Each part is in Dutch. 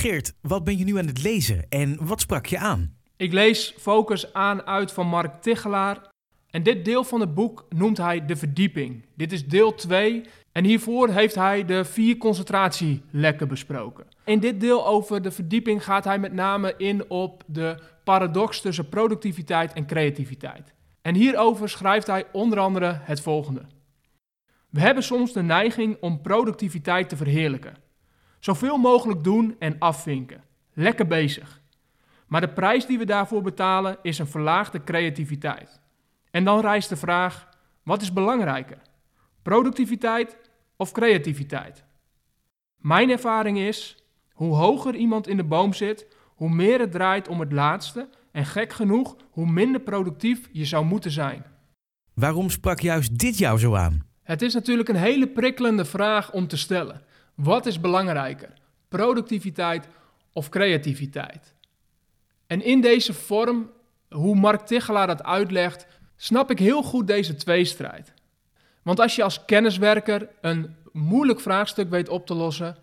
Geert, wat ben je nu aan het lezen en wat sprak je aan? Ik lees Focus aan uit van Mark Tichelaar. En dit deel van het boek noemt hij de verdieping. Dit is deel 2 en hiervoor heeft hij de vier concentratielekken besproken. In dit deel over de verdieping gaat hij met name in op de paradox tussen productiviteit en creativiteit. En hierover schrijft hij onder andere het volgende. We hebben soms de neiging om productiviteit te verheerlijken. Zoveel mogelijk doen en afvinken. Lekker bezig. Maar de prijs die we daarvoor betalen is een verlaagde creativiteit. En dan rijst de vraag: wat is belangrijker? Productiviteit of creativiteit? Mijn ervaring is: hoe hoger iemand in de boom zit, hoe meer het draait om het laatste en gek genoeg, hoe minder productief je zou moeten zijn. Waarom sprak juist dit jou zo aan? Het is natuurlijk een hele prikkelende vraag om te stellen. Wat is belangrijker? Productiviteit of creativiteit? En in deze vorm, hoe Mark Tichelaar dat uitlegt, snap ik heel goed deze tweestrijd. Want als je als kenniswerker een moeilijk vraagstuk weet op te lossen,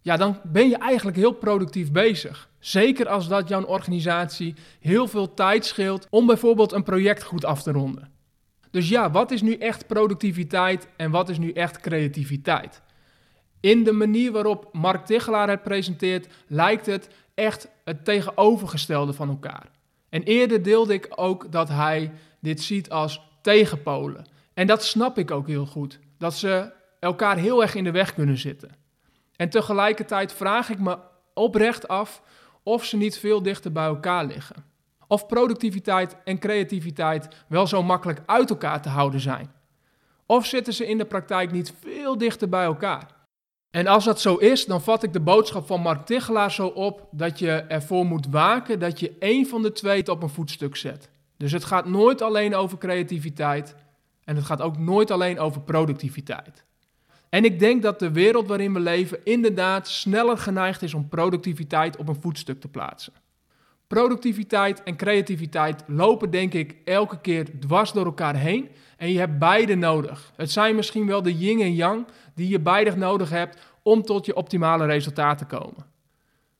ja, dan ben je eigenlijk heel productief bezig. Zeker als dat jouw organisatie heel veel tijd scheelt om bijvoorbeeld een project goed af te ronden. Dus ja, wat is nu echt productiviteit en wat is nu echt creativiteit? In de manier waarop Mark Tichelaar het presenteert, lijkt het echt het tegenovergestelde van elkaar. En eerder deelde ik ook dat hij dit ziet als tegenpolen. En dat snap ik ook heel goed. Dat ze elkaar heel erg in de weg kunnen zitten. En tegelijkertijd vraag ik me oprecht af of ze niet veel dichter bij elkaar liggen. Of productiviteit en creativiteit wel zo makkelijk uit elkaar te houden zijn. Of zitten ze in de praktijk niet veel dichter bij elkaar? En als dat zo is, dan vat ik de boodschap van Mark Tichelaar zo op dat je ervoor moet waken dat je één van de twee op een voetstuk zet. Dus het gaat nooit alleen over creativiteit en het gaat ook nooit alleen over productiviteit. En ik denk dat de wereld waarin we leven inderdaad sneller geneigd is om productiviteit op een voetstuk te plaatsen. Productiviteit en creativiteit lopen denk ik elke keer dwars door elkaar heen en je hebt beide nodig. Het zijn misschien wel de yin en yang die je beide nodig hebt om tot je optimale resultaat te komen.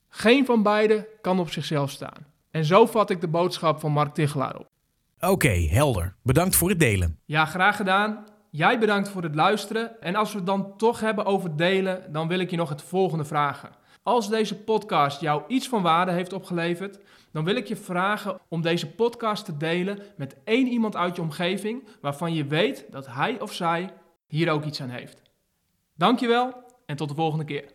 Geen van beide kan op zichzelf staan. En zo vat ik de boodschap van Mark Tichelaar op. Oké, helder. Bedankt voor het delen. Ja, graag gedaan. Jij bedankt voor het luisteren. En als we het dan toch hebben over delen, dan wil ik je nog het volgende vragen. Als deze podcast jou iets van waarde heeft opgeleverd, dan wil ik je vragen om deze podcast te delen met één iemand uit je omgeving waarvan je weet dat hij of zij hier ook iets aan heeft. Dankjewel en tot de volgende keer.